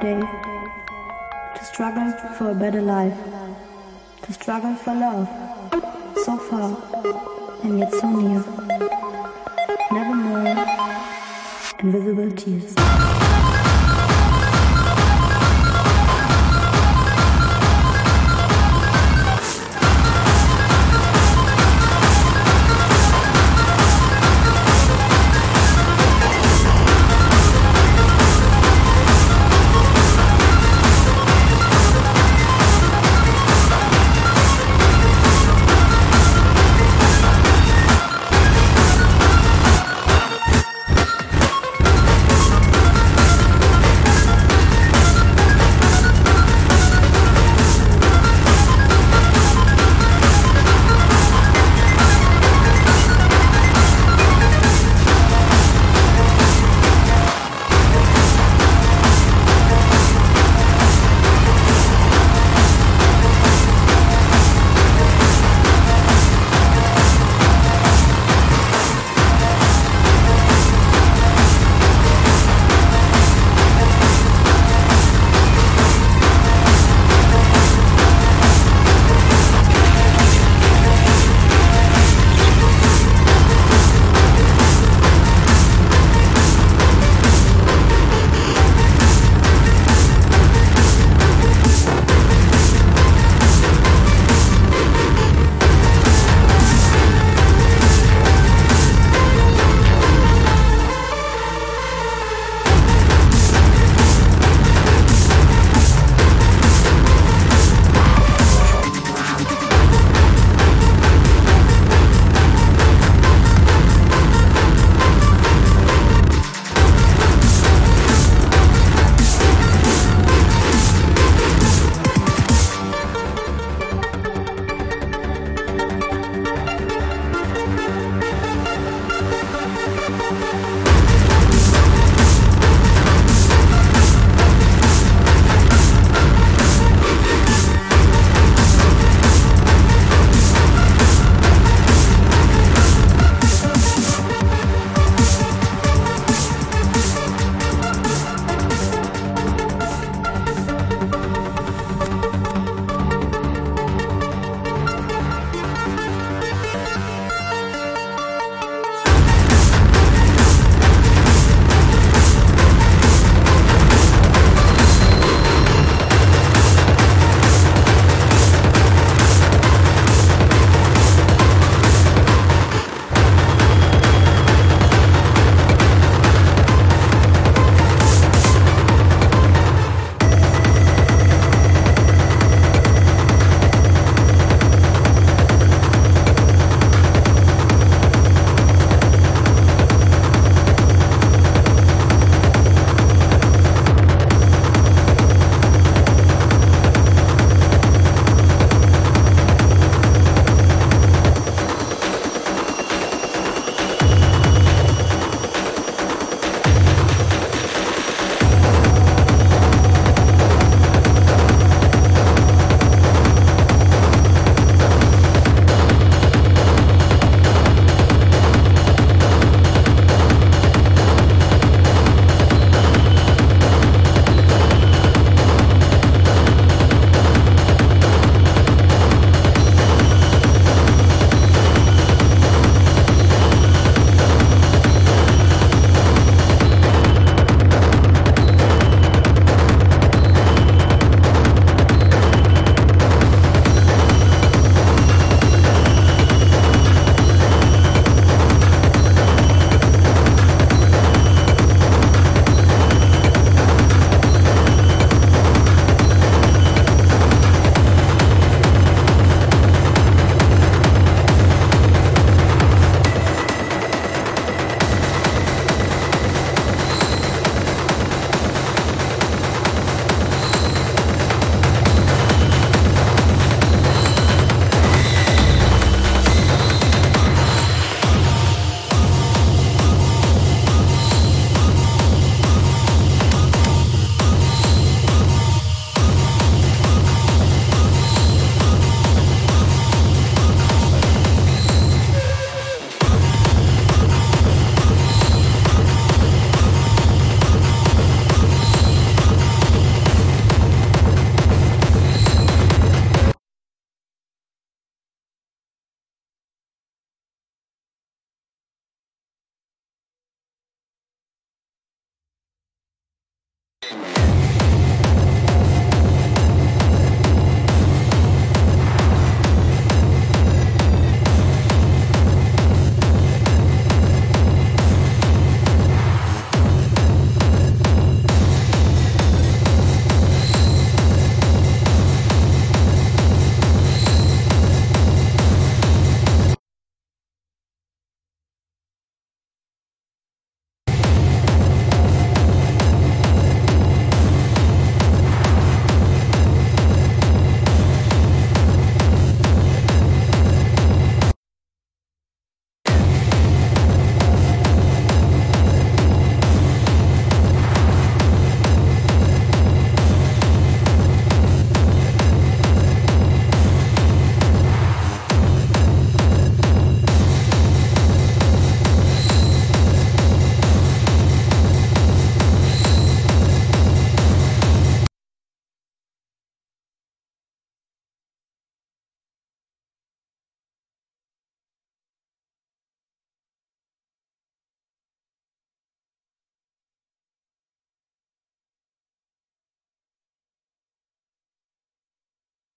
day, to struggle for a better life, to struggle for love, so far and yet so near, nevermore, invisible tears.